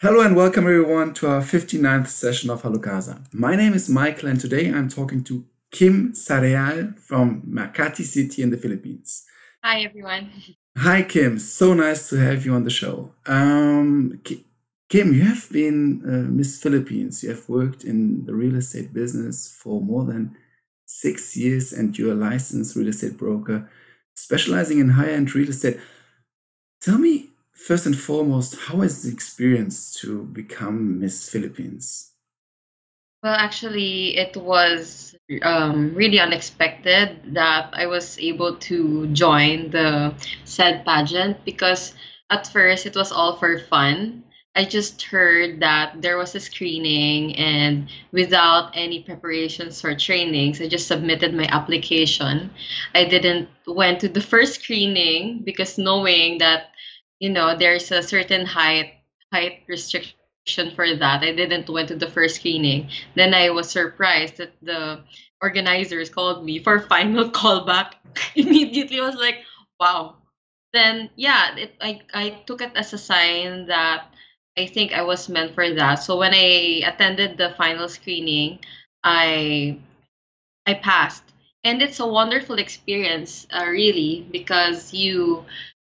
Hello and welcome everyone to our 59th session of Halukasa. My name is Michael and today I'm talking to Kim Sareal from Makati City in the Philippines. Hi everyone. Hi Kim, so nice to have you on the show. Um, Kim, you have been uh, Miss Philippines. You have worked in the real estate business for more than six years and you're a licensed real estate broker specializing in high-end real estate. Tell me first and foremost, how is the experience to become Miss Philippines? Well, actually, it was um, really unexpected that I was able to join the said pageant because at first it was all for fun. I just heard that there was a screening and without any preparations or trainings, I just submitted my application. I didn't went to the first screening because knowing that you know there's a certain height height restriction for that. I didn't went to the first screening. Then I was surprised that the organizers called me for final callback. Immediately I was like, wow. Then yeah, it, I I took it as a sign that I think I was meant for that. So when I attended the final screening, I I passed. And it's a wonderful experience, uh, really, because you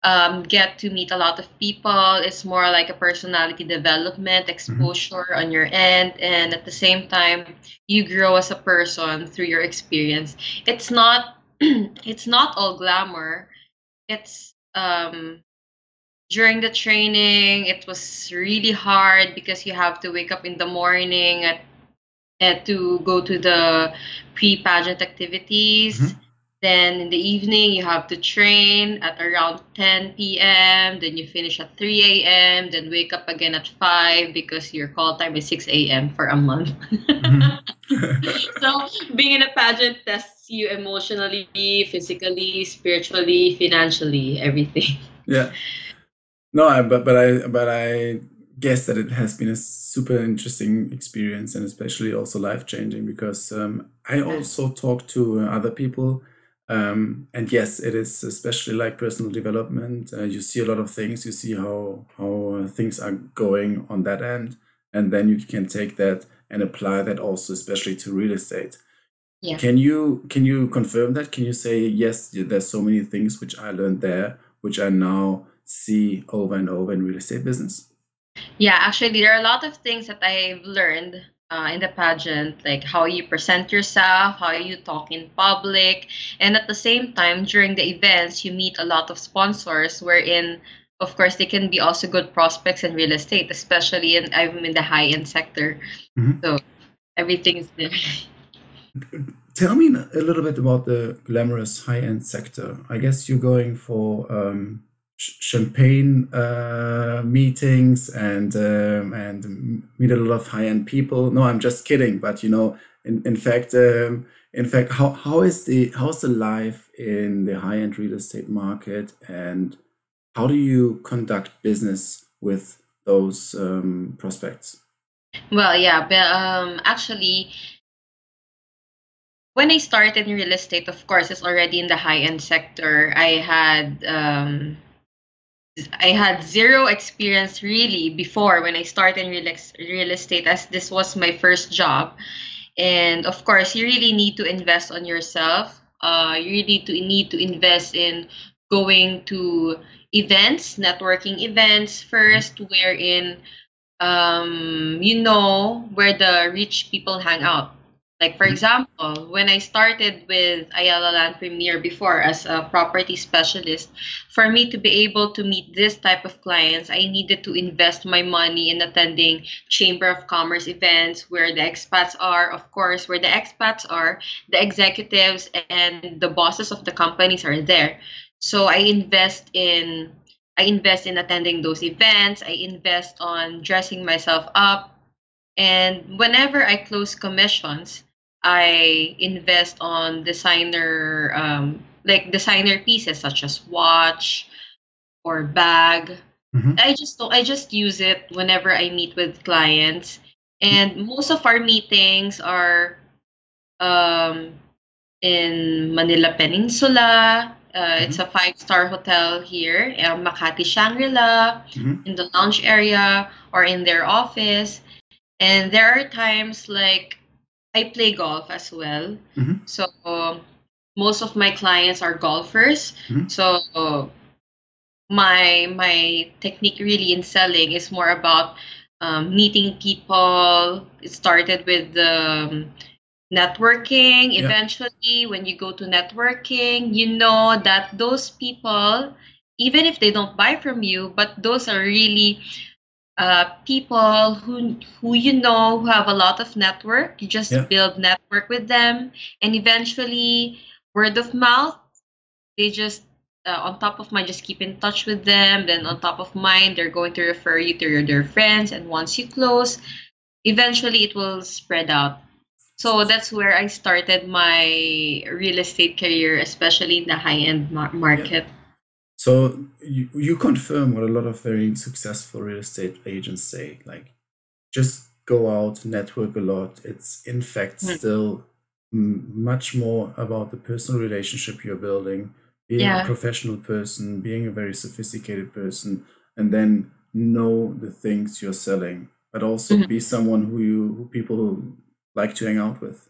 um, get to meet a lot of people. It's more like a personality development, mm-hmm. exposure mm-hmm. on your end, and at the same time, you grow as a person through your experience. It's not it's not all glamour. It's um, during the training, it was really hard because you have to wake up in the morning at, at to go to the pre-pageant activities. Mm-hmm then in the evening, you have to train at around 10 p.m. Then you finish at 3 a.m. Then wake up again at 5 because your call time is 6 a.m. for a month. Mm-hmm. so being in a pageant tests you emotionally, physically, spiritually, financially, everything. Yeah. No, I, but but I but I guess that it has been a super interesting experience and especially also life changing because um, I also talk to other people um, and yes, it is especially like personal development. Uh, you see a lot of things. You see how how uh, things are going on that end, and then you can take that and apply that also, especially to real estate. Yeah. Can you can you confirm that? Can you say yes? There's so many things which I learned there, which I now see over and over in real estate business. Yeah, actually, there are a lot of things that I've learned uh, in the pageant, like how you present yourself, how you talk in public, and at the same time during the events, you meet a lot of sponsors, wherein of course they can be also good prospects in real estate, especially in I'm in the high end sector, mm-hmm. so everything is there. Tell me a little bit about the glamorous high end sector. I guess you're going for um, champagne uh, meetings and um, and meet a lot of high end people. No, I'm just kidding. But you know, in in fact, um, in fact, how how is the how's the life in the high end real estate market, and how do you conduct business with those um, prospects? Well, yeah, but um, actually. When I started in real estate, of course, it's already in the high end sector. I had um, I had zero experience really before when I started in real, real estate, as this was my first job. And of course, you really need to invest on yourself. Uh, you really to, need to invest in going to events, networking events first, wherein um, you know where the rich people hang out. Like for mm-hmm. example, when I started with Ayala Land Premier before as a property specialist, for me to be able to meet this type of clients, I needed to invest my money in attending Chamber of Commerce events where the expats are, of course, where the expats are, the executives and the bosses of the companies are there. So I invest in I invest in attending those events, I invest on dressing myself up, and whenever I close commissions, I invest on designer um, like designer pieces such as watch or bag. Mm-hmm. I just don't, I just use it whenever I meet with clients, and most of our meetings are um, in Manila Peninsula, Uh, It's a five star hotel here, um, Makati Shangri La, Mhm. in the lounge area or in their office. And there are times like I play golf as well. Mhm. So most of my clients are golfers. Mhm. So my my technique really in selling is more about um, meeting people. It started with the um, networking. Yeah. Eventually, when you go to networking, you know that those people, even if they don't buy from you, but those are really uh, people who who you know who have a lot of network. You just Yeah. build network with them, and eventually, word of mouth. They just uh, on top of mind, just keep in touch with them. Then on top of mind, they're going to refer you to your, their friends, and once you close, eventually it will spread out. So that's where I started my real estate career, especially in the high end mar- market. So you, you confirm what a lot of very successful real estate agents say, like just go out, network a lot. It's in fact Mm. still mm, much more about the personal relationship you're building, being Yeah. a professional person, being a very sophisticated person, and then know the things you're selling, but also Mhm. be someone who you who people like to hang out with.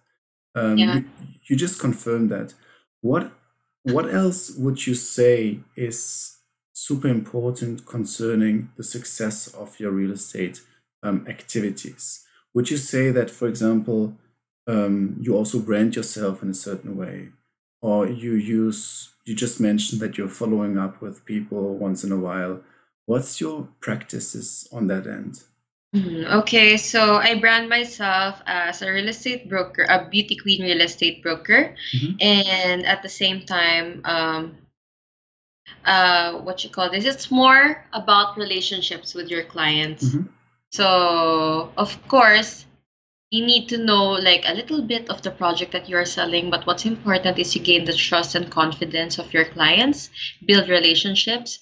Um, Yeah. you, you just confirm that. What what else would you say is super important concerning the success of your real estate um, activities? Would you say that, for example, um, you also brand yourself in a certain way, or you use? You just mentioned that you're following up with people once in a while. What's your practices on that end? Mhm. Okay, so I brand myself as a real estate broker, a beauty queen real estate broker, Mhm. and at the same time, um, uh, what you call this? It's more about relationships with your clients. Mhm. So, of course, you need to know like a little bit of the project that you are selling, but what's important is you gain the trust and confidence of your clients, build relationships,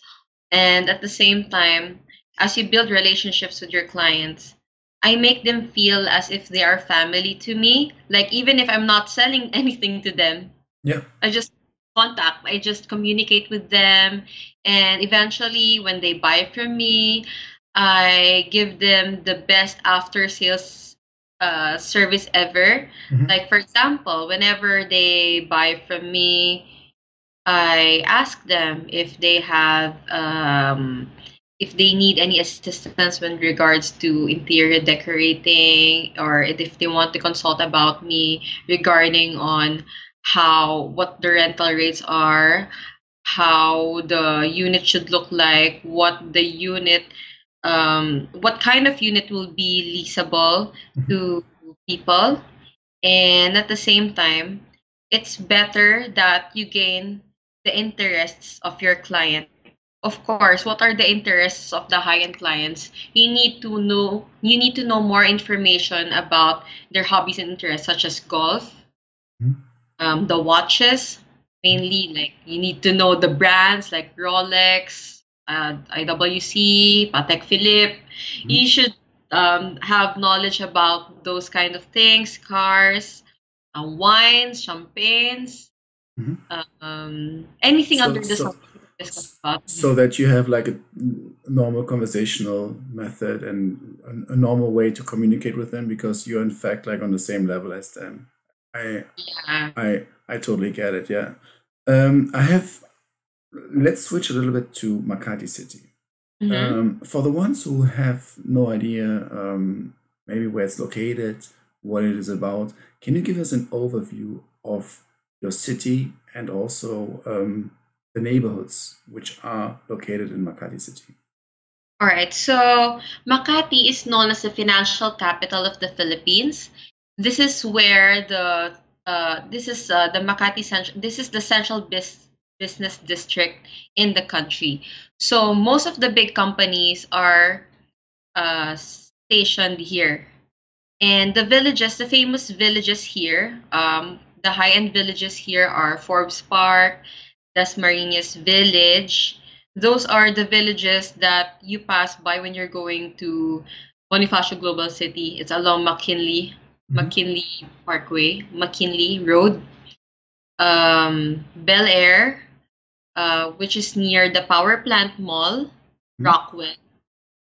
and at the same time, as you build relationships with your clients, I make them feel as if they are family to me. Like even if I'm not selling anything to them, Yeah. I just contact, I just communicate with them, and eventually, when they buy from me, I give them the best after sales uh, service ever. Mhm. Like, for example, whenever they buy from me, I ask them if they have um, if they need any assistance with regards to interior decorating or if they want to consult about me regarding on how what the rental rates are how the unit should look like what the unit um, what kind of unit will be leasable Mhm. to people and at the same time it's better that you gain the interests of your client of course what are the interests of the high-end clients you need to know you need to know more information about their hobbies and interests such as golf Mhm. um, the watches mainly like you need to know the brands like rolex uh, iwc patek philippe you should um, have knowledge about those kind of things cars uh, wines champagnes Mhm. um, anything So- under the so- sun discuss. About so that you have like a normal conversational method and a, a normal way to communicate with them because you're in fact like on the same level as them. I yeah. I i totally get it yeah. Um i have let's switch a little bit to makati city. Mhm. um, for the ones who have no idea um, maybe where it's located what it is about can you give us an overview of your city and also um, the neighborhoods which are located in makati city All right. So Makati is known as the financial capital of the Philippines. This is where the uh, this is uh, the Makati central. This is the central bis- business district in the country. So most of the big companies are uh, stationed here, and the villages, the famous villages here, um, the high-end villages here are Forbes Park, Dasmariñas Village. Those are the villages that you pass by when you're going to Bonifacio Global City. It's along McKinley, Mhm. McKinley Parkway, McKinley Road, um, Bel Air, uh, which is near the power plant mall, Mhm. Rockwell.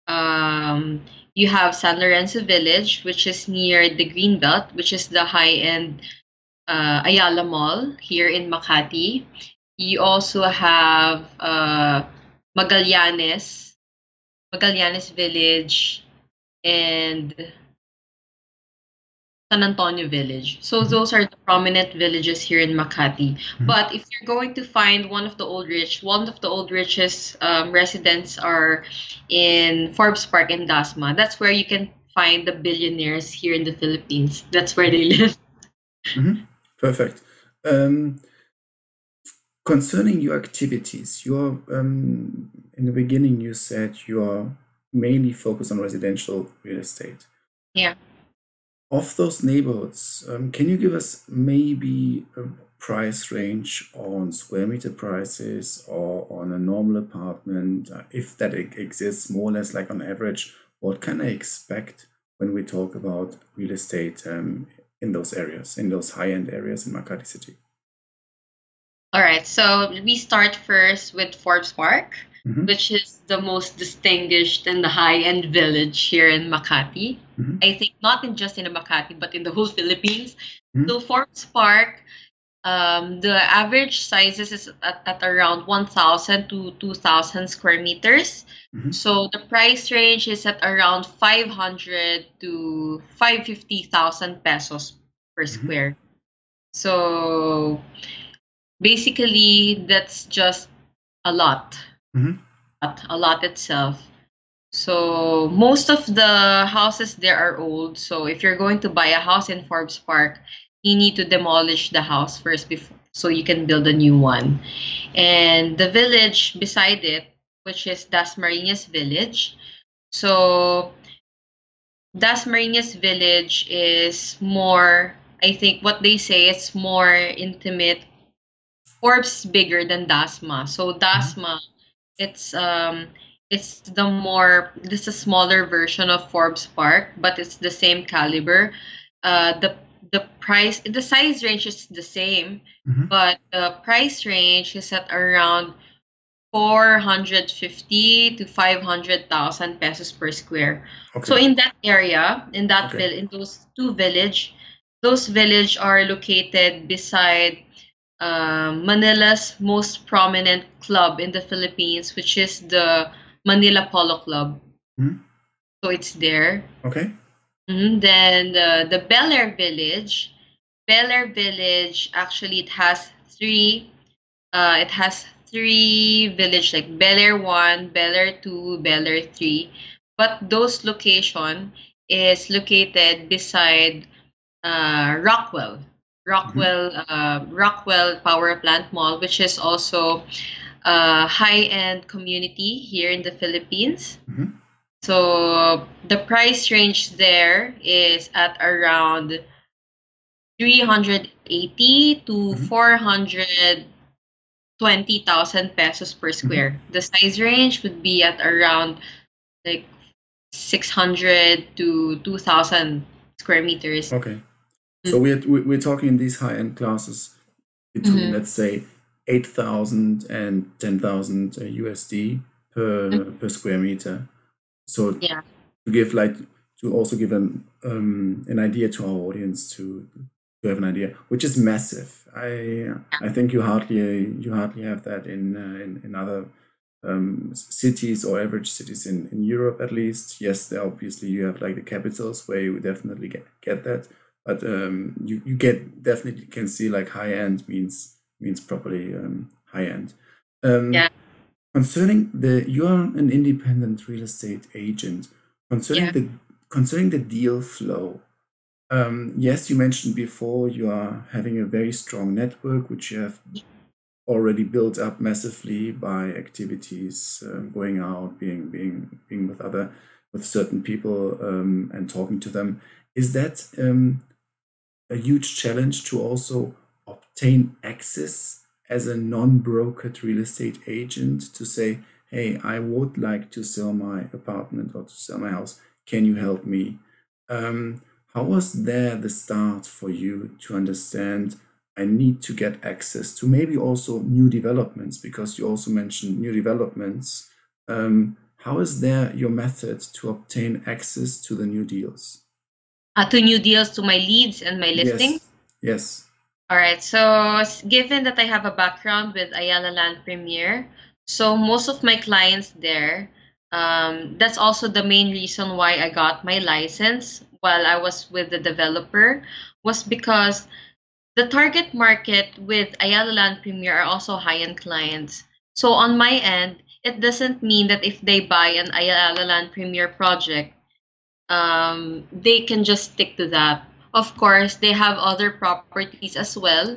Um, you have San Lorenzo Village, which is near the Greenbelt, which is the high-end uh, Ayala Mall here in Makati. You also have uh, Magallanes, Magallanes Village, and San Antonio Village. So Mhm. those are the prominent villages here in Makati. Mhm. But if you're going to find one of the old rich, one of the old richest um, residents are in Forbes Park in Dasma. That's where you can find the billionaires here in the Philippines. That's where they live. Perfect. Um, concerning your activities, you're um, in the beginning you said you are mainly focused on residential real estate. Yeah. Of those neighborhoods, um, can you give us maybe a price range on square meter prices or on a normal apartment, uh, if that exists more or less like on average? What can I expect when we talk about real estate um, in those areas, in those high end areas in Makati City? All right, so we start first with Forbes Park, Mhm. which is the most distinguished and the high-end village here in Makati. Mhm. I think not in just in Makati, but in the whole Philippines. Mhm. So Forbes Park, um, the average sizes is at, at around 1,000 to 2,000 square meters. Mhm. So the price range is at around 500 to 550,000 pesos per Mhm. square. So basically, that's just a lot, Mhm. a lot itself. So most of the houses there are old. So if you're going to buy a house in Forbes Park, you need to demolish the house first before so you can build a new one. And the village beside it, which is Dasmariñas Village. So Dasmariñas Village is more, I think what they say it's more intimate. Forbes bigger than Dasma. So Dasma, it's um it's the more this is a smaller version of Forbes Park, but it's the same caliber. Uh the the price the size range is the same, Mhm. but the price range is at around 450 to 500,000 pesos per square. Okay. So in that area, in that Okay. vil- in those two village, those village are located beside um, Manila's most prominent club in the Philippines, which is the Manila Polo Club. Mhm. So it's there. Okay. Mhm. Then the the Bel Air Village, Bel Air Village actually it has three. Uh, it has three village like Bel Air One, Bel Air Two, Bel Air Three, but those location is located beside uh, Rockwell, Rockwell, uh, Rockwell Power Plant Mall, which is also a high-end community here in the Philippines. Mhm. So the price range there is at around 380 to Mhm. 420,000 pesos per square. The size range would be at around like 600 to 2,000 square meters. Okay. So we're we- we're talking in these high end classes between Mhm. let's say eight thousand and ten thousand USD per per square meter. So Yeah. to give like to also give an um, an idea to our audience to to have an idea, which is massive. I I think you hardly you hardly have that in uh, in, in other um, cities or average cities in, in Europe at least. Yes, there obviously you have like the capitals where you definitely get, get that, but um, you you get definitely can see like high end means means properly um, high end. Um, Yeah. Concerning the you are an independent real estate agent. Concerning Yeah. the concerning the deal flow. Um, yes, you mentioned before you are having a very strong network, which you have already built up massively by activities, um, going out, being being being with other with certain people um, and talking to them. Is that um, a huge challenge to also obtain access as a non-brokered real estate agent to say, "Hey, I would like to sell my apartment or to sell my house. Can you help me?" Um, how was there the start for you to understand I need to get access to maybe also new developments because you also mentioned new developments. Um, how is there your method to obtain access to the new deals? Uh, to new deals to my leads and my listings? Yes. yes. All right. So, given that I have a background with Ayala Land Premier, so most of my clients there, um, that's also the main reason why I got my license while I was with the developer, was because the target market with Ayala Land Premier are also high-end clients. So on my end, it doesn't mean that if they buy an Ayala Land Premier project, um, they can just stick to that of course, they have other properties as well,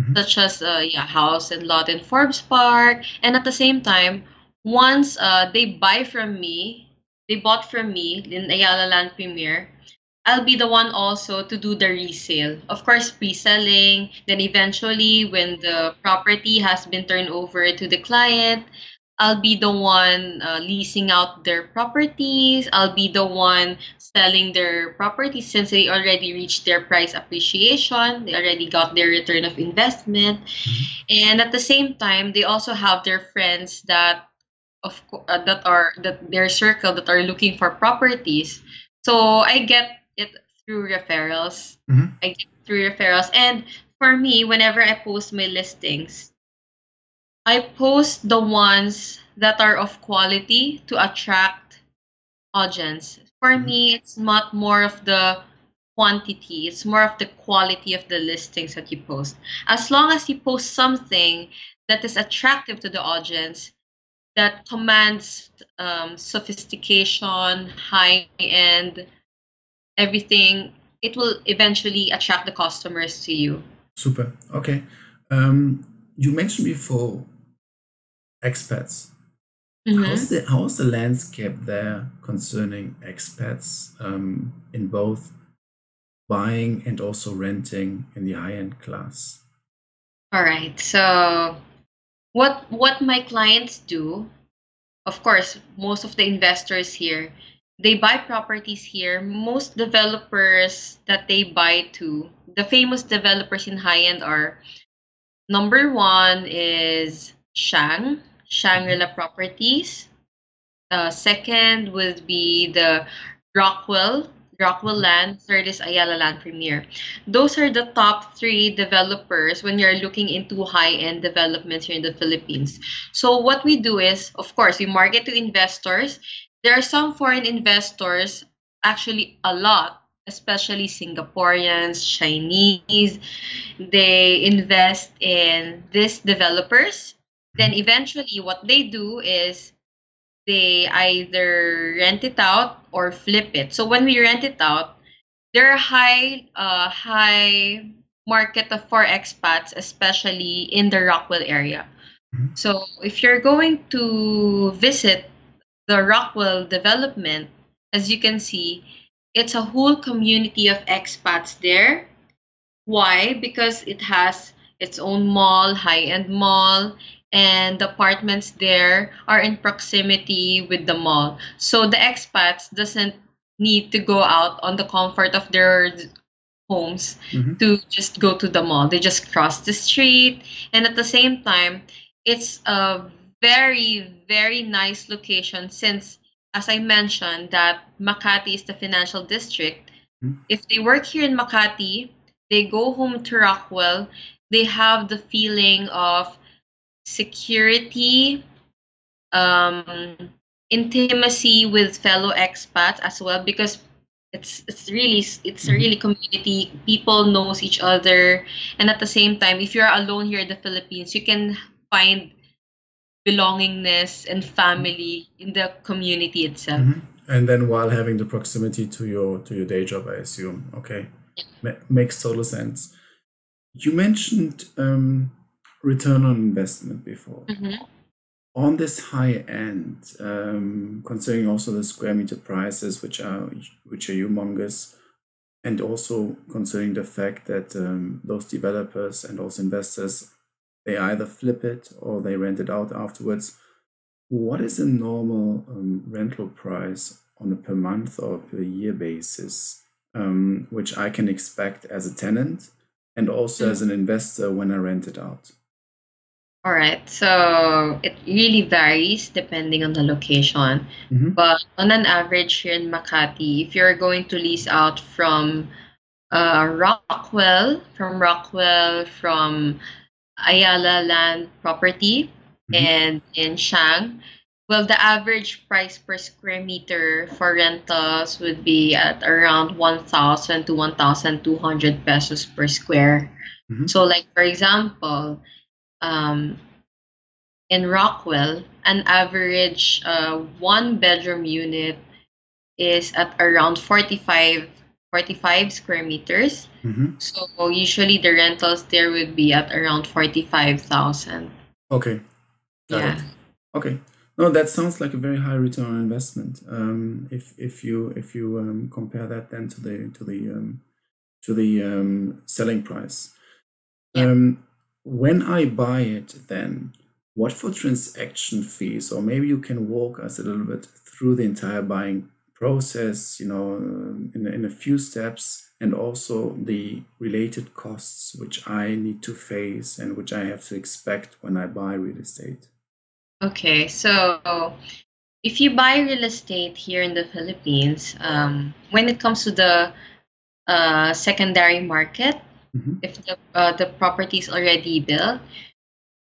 mm-hmm. such as uh, yeah, house and lot in Forbes Park. And at the same time, once uh, they buy from me, they bought from me in Ayala Land Premier, I'll be the one also to do the resale. Of course, pre-selling. Then eventually, when the property has been turned over to the client, I'll be the one uh, leasing out their properties. I'll be the one selling their properties since they already reached their price appreciation. They already got their return of investment. Mm-hmm. And at the same time, they also have their friends that of uh, that are that their circle that are looking for properties. So I get it through referrals. Mm-hmm. I get through referrals and for me whenever I post my listings, I post the ones that are of quality to attract audience. For mm-hmm. me, it's not more of the quantity, it's more of the quality of the listings that you post. As long as you post something that is attractive to the audience, that commands um, sophistication, high end, everything, it will eventually attract the customers to you. Super. Okay. Um, you mentioned before expats. Mm-hmm. How's the how's the landscape there concerning expats um, in both buying and also renting in the high end class? All right. So what what my clients do, of course, most of the investors here, they buy properties here. Most developers that they buy to, the famous developers in high end are number one is Shang, Shangri-La Properties. Uh, second would be the Rockwell, Rockwell Land. Third is Ayala Land Premier. Those are the top three developers when you're looking into high-end developments here in the Philippines. So what we do is, of course, we market to investors. There are some foreign investors, actually a lot, especially Singaporeans, Chinese. They invest in these developers then eventually, what they do is they either rent it out or flip it. So when we rent it out, there are high uh, high market of for expats, especially in the Rockwell area. Mm-hmm. So if you're going to visit the Rockwell development, as you can see, it's a whole community of expats there. Why? Because it has its own mall, high-end mall and the apartments there are in proximity with the mall. So the expats doesn't need to go out on the comfort of their homes mm-hmm. to just go to the mall. They just cross the street and at the same time it's a very very nice location since as I mentioned that Makati is the financial district. Mm-hmm. If they work here in Makati, they go home to Rockwell, they have the feeling of security, um, intimacy with fellow expats as well because it's it's really it's mm-hmm. really community. People knows each other. And at the same time if you're alone here in the philippines you can find belongingness and family in the community itself. Mm-hmm. and then while having the proximity to your to your day job i assume. Okay. Ma- makes total sense. You mentioned um, return on investment before. Mm-hmm. On this high end, um, considering also the square meter prices, which are which are humongous, and also considering the fact that um, those developers and those investors they either flip it or they rent it out afterwards. What is a normal um, rental price on a per month or per year basis, um, which I can expect as a tenant and also Mm. as an investor when I rent it out? All right. So it really varies depending on the location. Mhm. But on an average here in Makati, if you're going to lease out from uh, Rockwell, from Rockwell, from Ayala Land Property, Mhm. and in Shang, well, the average price per square meter for rentals would be at around 1,000 to 1,200 pesos per square. Mhm. So, like for example, um, in Rockwell, an average uh, one bedroom unit is at around 45, 45 square meters. Mhm. So usually the rentals there would be at around 45,000. Okay. Got Yeah. it. Okay. No, that sounds like a very high return on investment. Um, if if you if you um, compare that then to the to the um, to the um, selling price. Yeah. When I buy it, then what for transaction fees, or maybe you can walk us a little bit through the entire buying process. You know, in in a few steps, and also the related costs which I need to face and which I have to expect when I buy real estate. Okay, so if you buy real estate here in the Philippines, um, when it comes to the uh, secondary market, Mhm. if the uh, the property is already built,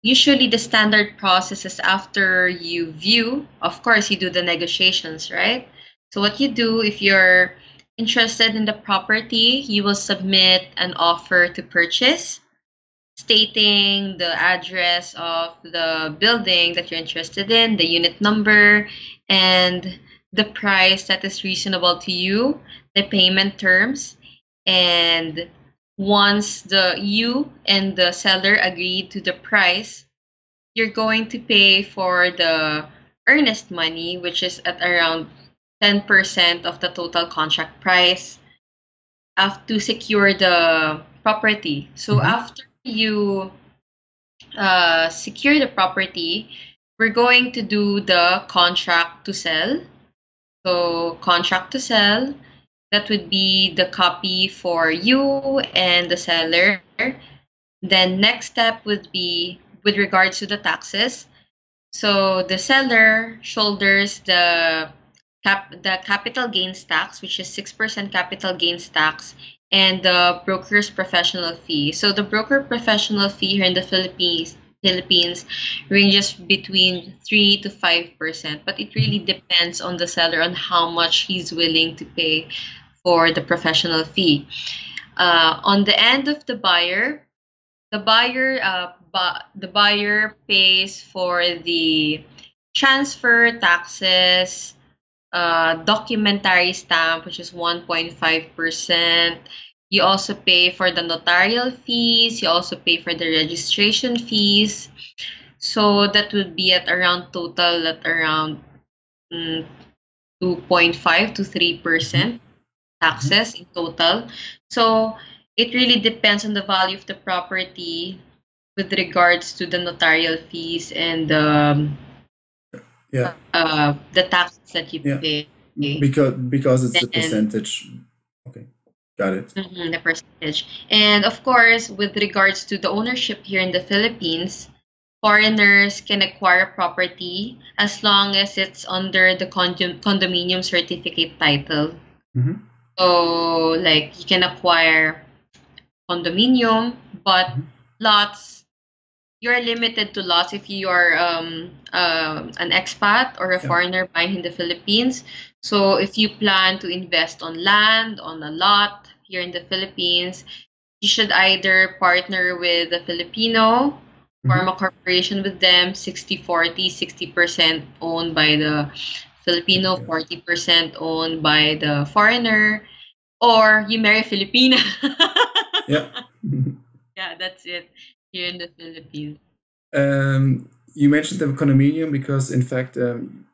usually the standard process is after you view, of course, you do the negotiations, right? So what you do if you're interested in the property, you will submit an offer to purchase stating the address of the building that you're interested in, the unit number, and the price that is reasonable to you, the payment terms, and once the you and the seller agree to the price, you're going to pay for the earnest money, which is at around 10% of the total contract price, have to secure the property. So Mhm. after you uh, secure the property, we're going to do the contract to sell. So contract to sell, that would be the copy for you and the seller. Then next step would be with regards to the taxes. So the seller shoulders the cap the capital gains tax, which is six percent capital gains tax, and the broker's professional fee. So the broker professional fee here in the Philippines Philippines ranges between three to five percent, but it really depends on the seller on how much he's willing to pay for the professional fee. Uh, on the end of the buyer, the buyer uh, bu- the buyer pays for the transfer taxes uh, documentary stamp which is 1.5% you also pay for the notarial fees. You also pay for the registration fees. So that would be at around total at around mm, 2.5 to 3% taxes in total so it really depends on the value of the property with regards to the notarial fees and um, Yeah, uh, the taxes that you Yeah. pay. because because it's the Then- percentage. Okay, got it. Mhm, the percentage. And of course, with regards to the ownership here in the Philippines, foreigners can acquire property as long as it's under the condom- condominium certificate title. Mhm. So, like, you can acquire condominium, but lots, you're limited to lots if you are um, uh, an expat or a Yeah. foreigner buying in the Philippines. So, if you plan to invest on land, on a lot here in the Philippines, you should either partner with a Filipino, form a corporation with them, 60 40, 60% owned by the Filipino, 40% owned by the foreigner, or you marry a Filipina. Yeah. yeah, that's it here in the Philippines. um, you mentioned the condominium because, in fact, um,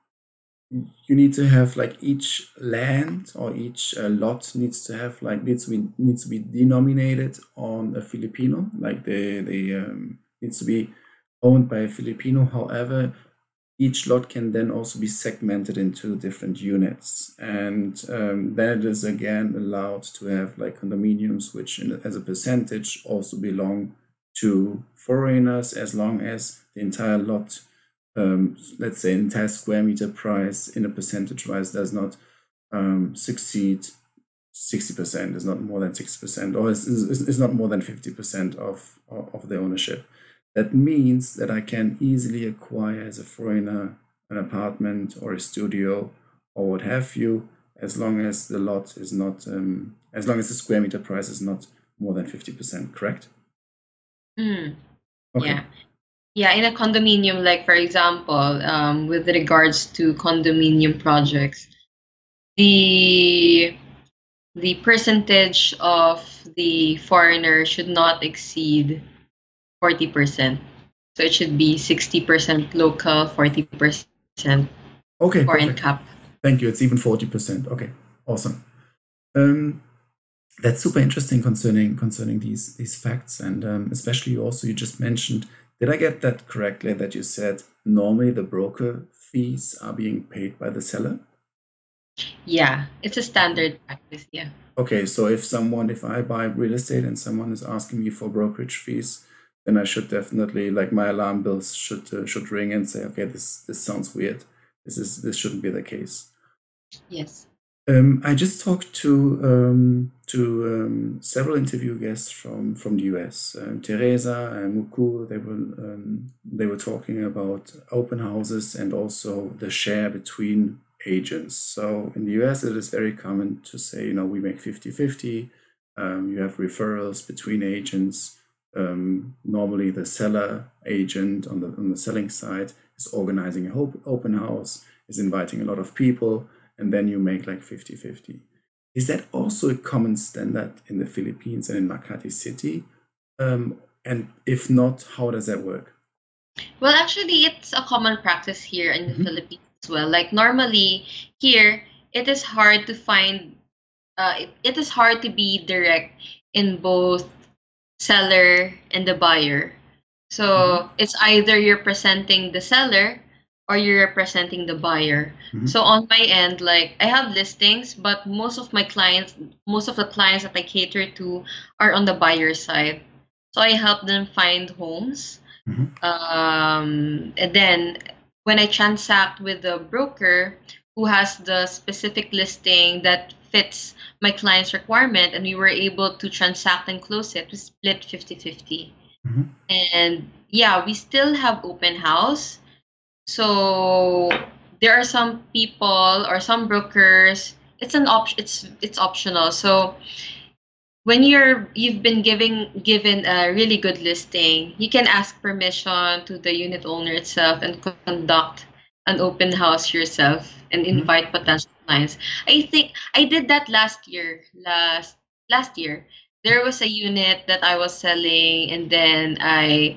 you need to have like each land or each uh, lot needs to have like needs to be needs to be denominated on a Filipino, like the the um, needs to be owned by a Filipino. However, each lot can then also be segmented into different units. And um, then it is again allowed to have like condominiums, which in, as a percentage also belong to foreigners as long as the entire lot, um, let's say, entire square meter price in a percentage wise does not um, succeed 60%, is not more than 60%, or is, is, is not more than 50% of, of the ownership. That means that I can easily acquire as a foreigner an apartment or a studio or what have you, as long as the lot is not, um, as long as the square meter price is not more than 50%, correct? Mm. Okay. Yeah. Yeah, in a condominium, like for example, um, with regards to condominium projects, the the percentage of the foreigner should not exceed 40%. So it should be 60% local, 40% okay, foreign perfect. cap. Thank you. It's even 40%. Okay, awesome. Um, that's super interesting concerning concerning these these facts and um, especially also you just mentioned did i get that correctly that you said normally the broker fees are being paid by the seller yeah, it's a standard practice. Yeah. Okay, so if someone, if I buy real estate and someone is asking me for brokerage fees, then I should definitely, like, my alarm bells should uh, should ring and say, okay, this this sounds weird. This is this shouldn't be the case. Yes. Um, I just talked to um, to um, several interview guests from from the US. Um, Teresa and Muku, they were um, they were talking about open houses and also the share between agents. So in the US, it is very common to say, you know, we make 50 50. Um, you have referrals between agents. Um, normally, the seller agent on the, on the selling side is organizing a open house, is inviting a lot of people, and then you make like 50 50. Is that also a common standard in the Philippines and in Makati City? Um, and if not, how does that work? Well, actually, it's a common practice here in the mm-hmm. Philippines as well. Like normally here, it is hard to find. Uh, it, it is hard to be direct in both seller and the buyer. So mm-hmm. it's either you're presenting the seller or you're representing the buyer. Mm-hmm. So on my end, like I have listings, but most of my clients, most of the clients that I cater to are on the buyer side. So I help them find homes. Mm-hmm. Um, and then when I transact with the broker who has the specific listing that fits my client's requirement and we were able to transact and close it, we split 50 50. Mm-hmm. And yeah, we still have open house. So there are some people or some brokers, it's an option it's it's optional. So when you're you've been giving given a really good listing, you can ask permission to the unit owner itself and conduct an open house yourself and mm-hmm. invite mm-hmm. potential clients. I think I did that last year. Last last year, there was a unit that I was selling, and then I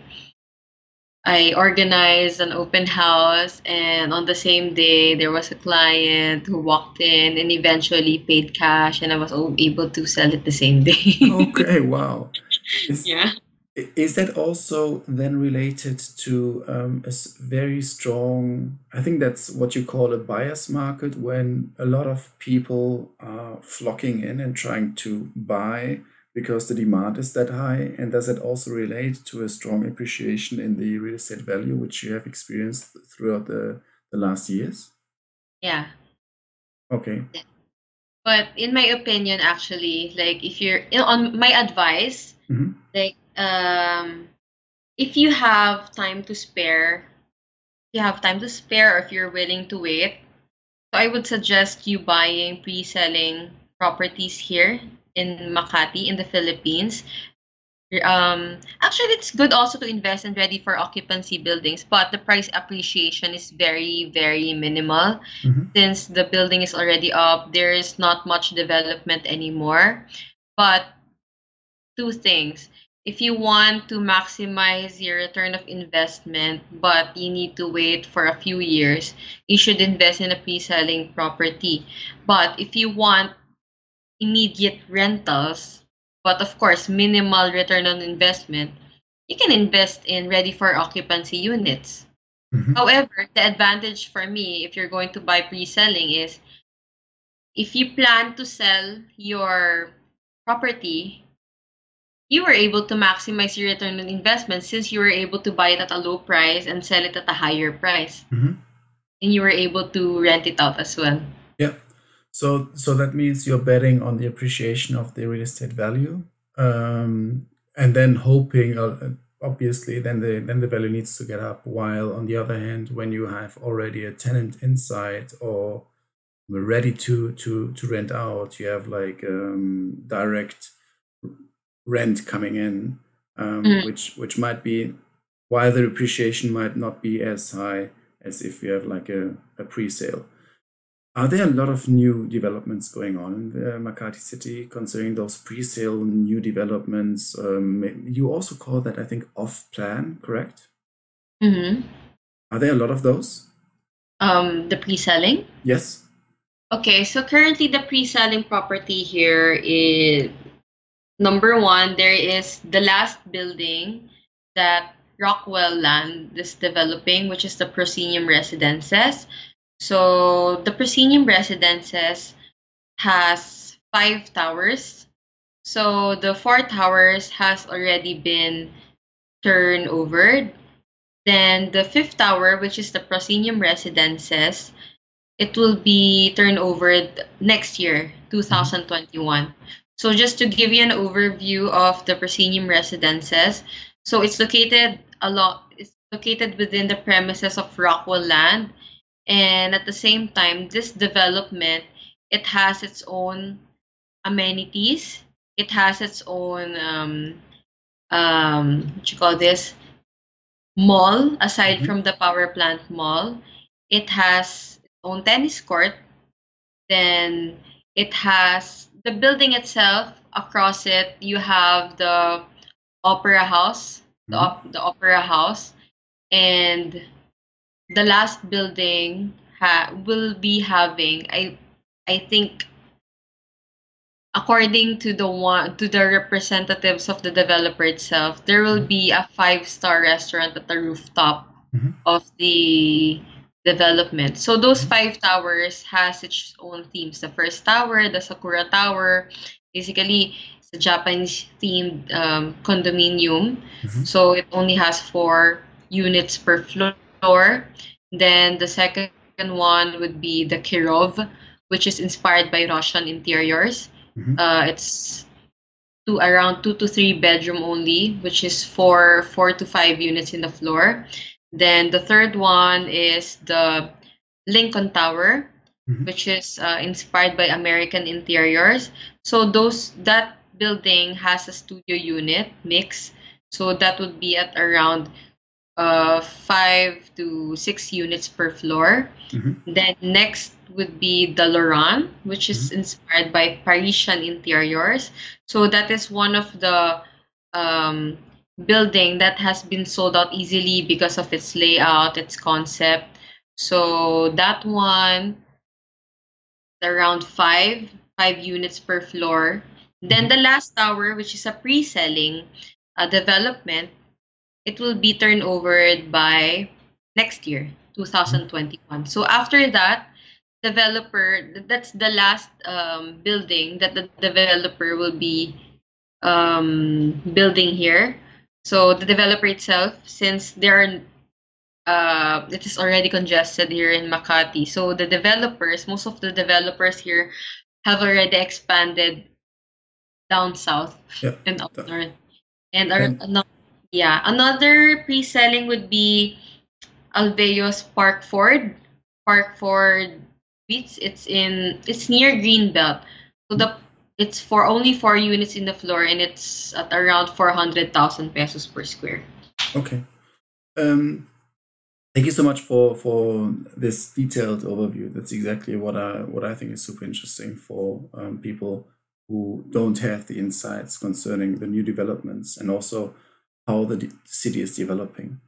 I organized an open house, and on the same day, there was a client who walked in and eventually paid cash, and I was able to sell it the same day. okay, wow. Is, yeah. Is that also then related to um, a very strong, I think that's what you call a buyer's market, when a lot of people are flocking in and trying to buy because the demand is that high? And does it also relate to a strong appreciation in the real estate value, which you have experienced throughout the, the last years? Yeah. Okay. But in my opinion, actually, like if you're on my advice, mm-hmm. like um, if you have time to spare, you have time to spare, or if you're willing to wait, so I would suggest you buying pre-selling properties here in Makati in the Philippines. Um, actually, it's good also to invest in ready for occupancy buildings, but the price appreciation is very, very minimal. Mm-hmm. Since the building is already up, there is not much development anymore. But two things. If you want to maximize your return of investment, but you need to wait for a few years, you should invest in a pre selling property. But if you want immediate rentals, but of course, minimal return on investment, you can invest in ready for occupancy units. Mm-hmm. However, the advantage for me, if you're going to buy pre-selling, is if you plan to sell your property, you were able to maximize your return on investment since you were able to buy it at a low price and sell it at a higher price. Mm-hmm. And you were able to rent it out as well. Yeah. So so that means you're betting on the appreciation of the real estate value, um, and then hoping, uh, obviously, then the then the value needs to get up. While on the other hand, when you have already a tenant inside or ready to to to rent out, you have like um, direct rent coming in, um, mm. which which might be why the appreciation might not be as high as if you have like a, a pre-sale. Are there a lot of new developments going on in the Makati city concerning those pre-sale new developments? Um, you also call that, I think, off-plan, correct? Mm-hmm. Are there a lot of those? Um, the pre-selling? Yes. Okay, so currently the pre-selling property here is number one. There is the last building that Rockwell Land is developing, which is the Proscenium Residences. So the Proscenium Residences has five towers. So the four towers has already been turned over. Then the fifth tower, which is the Proscenium Residences, it will be turned over next year, mm-hmm. 2021. So just to give you an overview of the Proscenium Residences, so it's located a lot. It's located within the premises of Rockwell Land and at the same time this development it has its own amenities it has its own um, um, what you call this mall aside mm-hmm. from the power plant mall it has its own tennis court then it has the building itself across it you have the opera house mm-hmm. the, op- the opera house and the last building ha- will be having I I think according to the one to the representatives of the developer itself there will be a five star restaurant at the rooftop mm-hmm. of the development so those five towers has its own themes the first tower the sakura tower basically it's a japanese themed um, condominium mm-hmm. so it only has four units per floor floor. Then the second one would be the Kirov, which is inspired by Russian interiors. Mm-hmm. Uh, it's to around two to three bedroom only, which is four four to five units in the floor. Then the third one is the Lincoln Tower, mm-hmm. which is uh, inspired by American interiors. So those that building has a studio unit mix. So that would be at around uh, five to six units per floor. Mm-hmm. Then next would be the Lorraine, which is mm-hmm. inspired by Parisian interiors. So that is one of the um, building that has been sold out easily because of its layout, its concept. So that one, around five five units per floor. Then mm-hmm. the last tower, which is a pre-selling uh, development, it will be turned over by next year, 2021. So after that, developer that's the last um, building that the developer will be um, building here. So the developer itself, since there are uh, it is already congested here in Makati. So the developers, most of the developers here have already expanded down south yep. and up north. And are and, yeah, another pre-selling would be Alveo's Parkford. Parkford Beach. It's in it's near Greenbelt. So the it's for only four units in the floor and it's at around four hundred thousand pesos per square. Okay. Um thank you so much for for this detailed overview. That's exactly what I what I think is super interesting for um, people who don't have the insights concerning the new developments and also how the city is developing.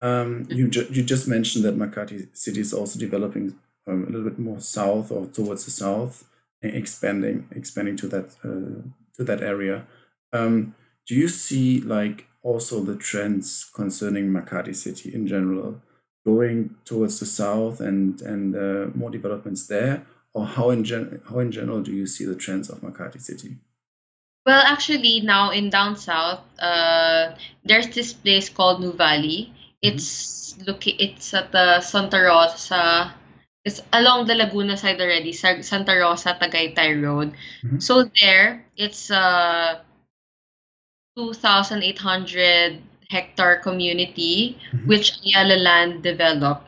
Um, you, ju- you just mentioned that Makati city is also developing um, a little bit more south or towards the south, expanding expanding to that uh, to that area. Um, do you see like also the trends concerning Makati city in general, going towards the south and and uh, more developments there, or how in gen- how in general do you see the trends of Makati City? Well, actually, now in down south, uh, there's this place called Nuvali. It's looking. It's at the Santa Rosa. It's along the Laguna side already. Santa Rosa Tagaytay Road. Mhm. So there, it's a 2,800 hectare community Mhm. which Ayala Land developed.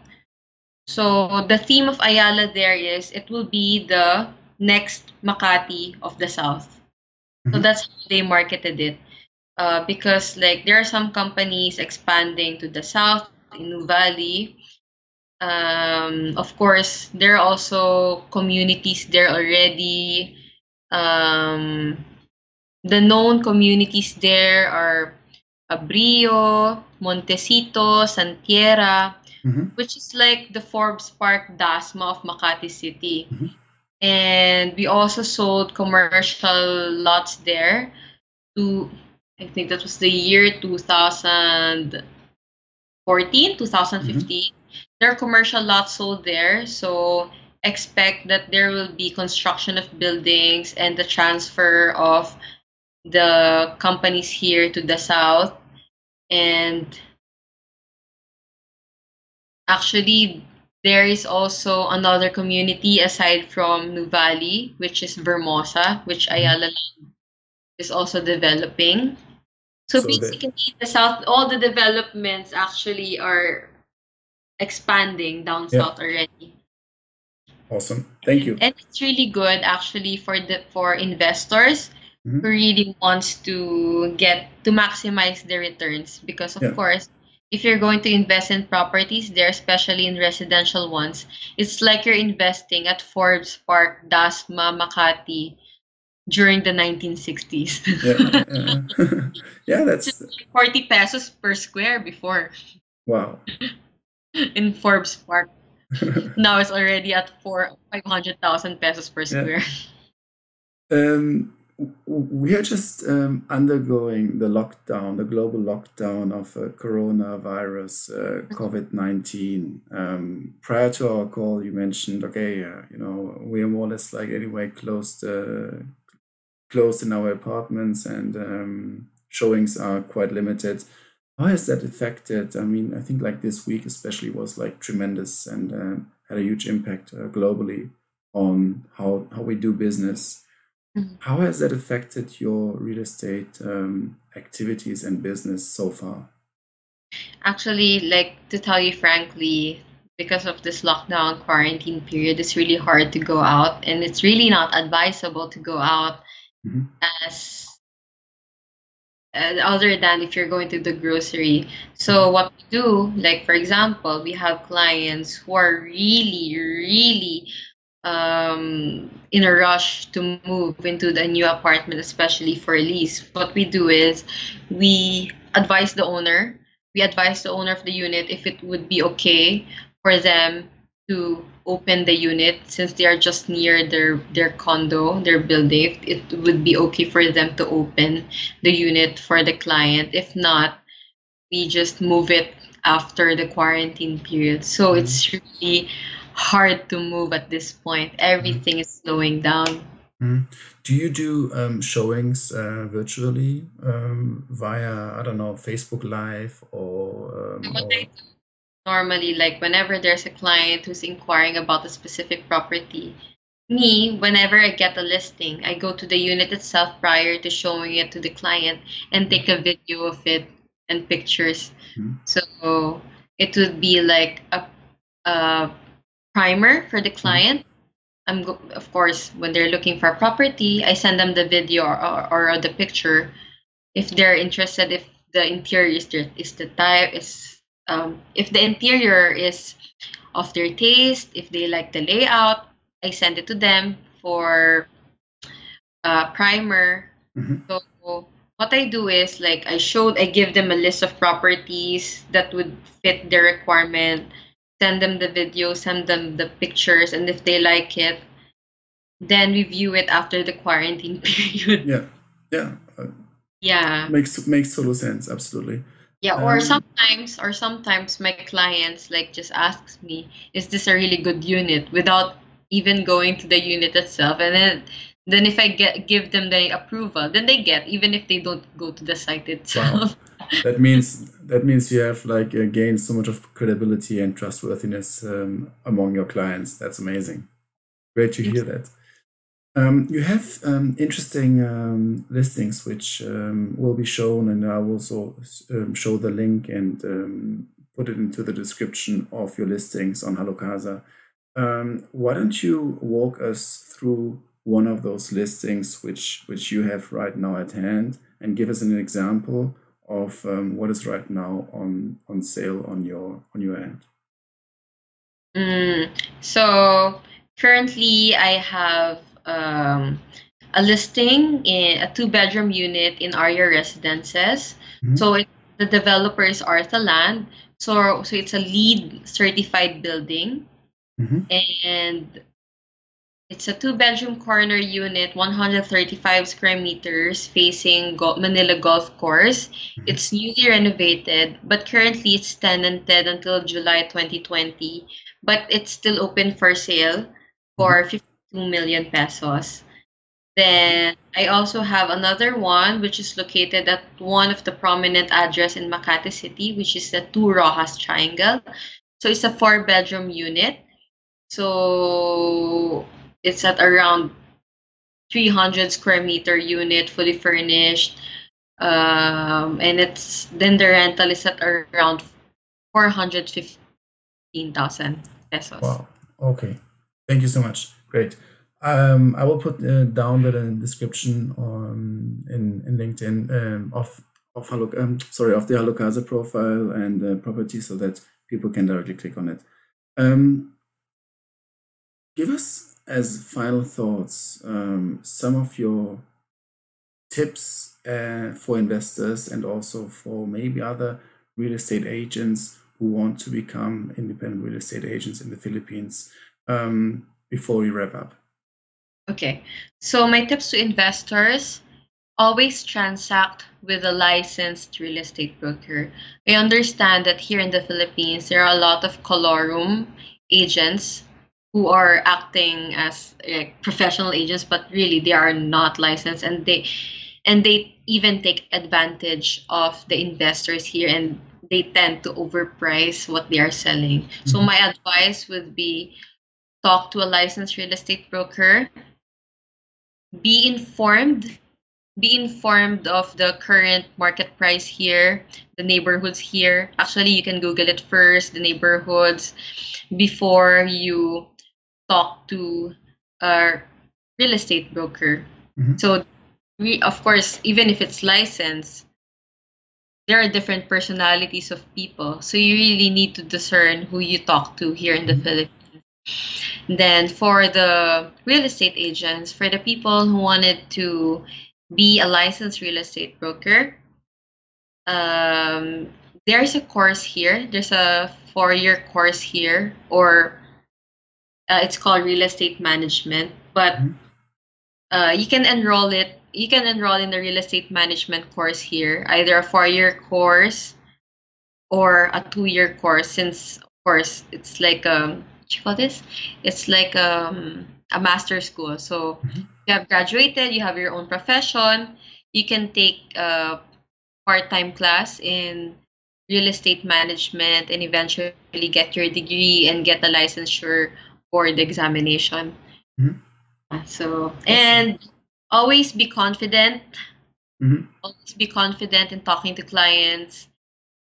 So the theme of Ayala there is it will be the next Makati of the South. So Mhm. that's how they marketed it. Uh, because like there are some companies expanding to the south in Nuvali. Um, of course, there are also communities there already. Um, the known communities there are Abrio, Montecito, Santiera, Mhm. which is like the Forbes Park Dasma of Makati City. Mhm. And we also sold commercial lots there to, I think that was the year 2014, 2015. There are commercial lots sold there. So expect that there will be construction of buildings and the transfer of the companies here to the south. And actually, there is also another community aside from Nuvali, which is Vermosa, which mm-hmm. Ayala is also developing. So, So basically, the south, all the developments actually are expanding down Yeah. south already, Awesome. Thank you. and it's really good actually for the for investors Mhm. who really wants to get to maximize the returns because of Yeah. course if you're going to invest in properties there especially in residential ones it's like you're investing at forbes park dasma makati during the 1960s Yeah, yeah. yeah, that's 40 pesos per square before wow. In forbes park now it's already at four 500000 pesos per square Um, we are just um, undergoing the lockdown, the global lockdown of uh, coronavirus, uh, COVID 19. Um, prior to our call, you mentioned, okay, uh, you know, we are more or less like anyway closed, uh, closed in our apartments and um, showings are quite limited. How has that affected? I mean, I think like this week especially was like tremendous and um, had a huge impact uh, globally on how, how we do business. Mhm. How has that affected your real estate um, activities and business so far? Actually, like to tell you frankly, because of this lockdown quarantine period, it's really hard to go out, and it's really not advisable to go out Mhm. as uh, other than if you're going to the grocery. So what we do, like for example, we have clients who are really, really um, in a rush to move into the new apartment, especially for lease. What we do is we advise the owner. We advise the owner of the unit if it would be okay for them to open the unit since they are just near their their condo, their building. It would be okay for them to open the unit for the client. If not, we just move it after the quarantine period. So Mhm. it's really hard to move at this point. Everything is slowing down. Do you do um, showings uh, virtually um, via, I don't know, Facebook Live or, um, or normally, like whenever there's a client who's inquiring about a specific property, me, whenever I get a listing, I go to the unit itself prior to showing it to the client and take a video of it and pictures. Mhm. So it would be like a, a primer for the client. I'm go- of course when they're looking for a property, I send them the video or, or, or the picture. If they're interested, if the interior is the, is the type is um, if the interior is of their taste, if they like the layout, I send it to them for uh, primer. Mhm. So what I do is like I showed, I give them a list of properties that would fit their requirement, send them the video, send them the pictures, and if they like it, then we view it after the quarantine period. yeah, yeah, uh, yeah. makes makes total sense. Absolutely. Yeah, or um, sometimes, or sometimes my clients like just asks me, "Is this a really good unit?" Without even going to the unit itself, and then then if I get give them the approval, then they get even if they don't go to the site itself. Wow. that means that means you have like uh, gained so much of credibility and trustworthiness um, among your clients. That's amazing. Great to hear that. Um, you have um, interesting um, listings which um, will be shown, and I will also um, show the link and um, put it into the description of your listings on Halocasa. why don't you walk us through one of those listings which which you have right now at hand and give us an example of what is right now on on sale on your on your end? Mm, so currently, I have um, a listing in a two bedroom unit in Arya Residences. Mm-hmm. So it, the developer is Artha Land. So so it's a LEED certified building, mm-hmm. and it's a two bedroom corner unit, 135 square meters, facing Go- Manila Golf Course. Mm-hmm. It's newly renovated, but currently it's tenanted until July 2020. But it's still open for sale for mm-hmm. 2 million pesos. Then I also have another one which is located at one of the prominent address in Makati City, which is the Two Roxas Triangle. So it's a four bedroom unit. So it's at around 300 square meter unit, fully furnished. Um, and it's then the rental is at around 415,000 pesos. Wow. Okay. Thank you so much. Great. Um, I will put uh, down the description on in, in LinkedIn um, of of Haluk, um, sorry of the Halocasa profile and property so that people can directly click on it. Um, give us as final thoughts um, some of your tips uh, for investors and also for maybe other real estate agents who want to become independent real estate agents in the Philippines. Um, before we wrap up? Okay. So my tips to investors always transact with a licensed real estate broker. I understand that here in the Philippines there are a lot of colorum agents who are acting as like, professional agents but really they are not licensed and they and they even take advantage of the investors here and they tend to overprice what they are selling. Mm-hmm. So my advice would be talk to a licensed real estate broker be informed be informed of the current market price here the neighborhoods here actually you can google it first the neighborhoods before you talk to a real estate broker mm-hmm. so we of course even if it's licensed there are different personalities of people so you really need to discern who you talk to here in the mm-hmm. philippines then for the real estate agents, for the people who wanted to be a licensed real estate broker, um, there's a course here. There's a four-year course here, or uh, it's called real estate management. But mm-hmm. uh, you can enroll it. You can enroll in the real estate management course here, either a four-year course or a two-year course. Since of course it's like um you call this? It's like um, a master school. So mm-hmm. you have graduated, you have your own profession, you can take a part-time class in real estate management and eventually get your degree and get the licensure for the examination. Mm-hmm. So and always be confident. Mm-hmm. Always be confident in talking to clients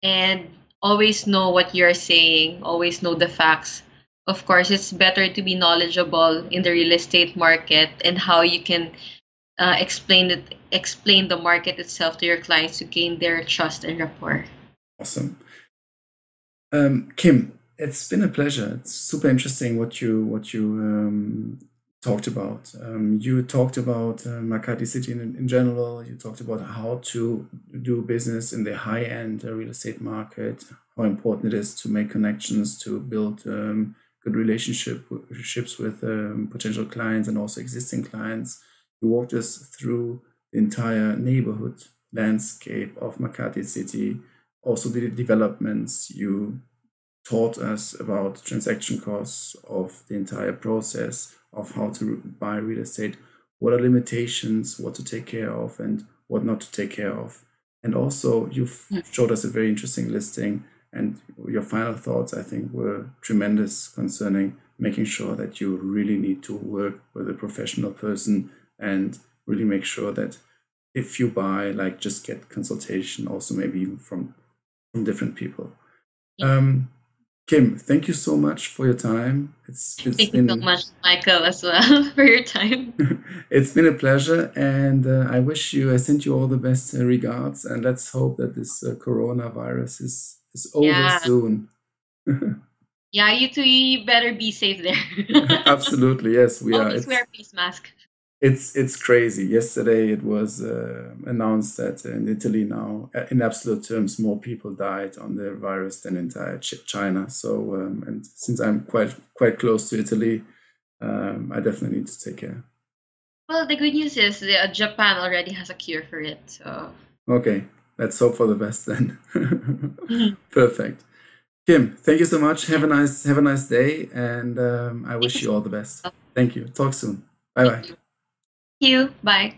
and always know what you're saying, always know the facts of course, it's better to be knowledgeable in the real estate market and how you can uh, explain it, explain the market itself to your clients to gain their trust and rapport. Awesome, um, Kim. It's been a pleasure. It's super interesting what you what you um, talked about. Um, you talked about uh, Makati City in, in, general. You talked about how to do business in the high end real estate market. How important it is to make connections to build um, good relationships with um, potential clients and also existing clients. You walked us through the entire neighborhood landscape of Makati City, also the developments you taught us about transaction costs of the entire process of how to buy real estate what are limitations what to take care of and what not to take care of and also you've hmm. showed us a very interesting listing and your final thoughts i think were tremendous concerning making sure that you really need to work with a professional person and really make sure that if you buy like just get consultation also maybe even from from different people. Um kim thank you so much for your time. It's, it's thank been, you so much michael as well for your time. It's been a pleasure and uh, i wish you i send you all the best uh, regards and let's hope that this uh, coronavirus is is over yeah. soon yeah you two you better be safe there absolutely yes we Always are wear face mask it's it's crazy. Yesterday it was uh, announced that in Italy now, uh, in absolute terms, more people died on the virus than entire China. So, um, and since I'm quite quite close to Italy, um, I definitely need to take care. Well, the good news is that Japan already has a cure for it. So okay, let's hope for the best then. Perfect. Kim, thank you so much. Have a nice have a nice day, and um, I wish you all the best. Thank you. Talk soon. Bye bye Thank you. Bye.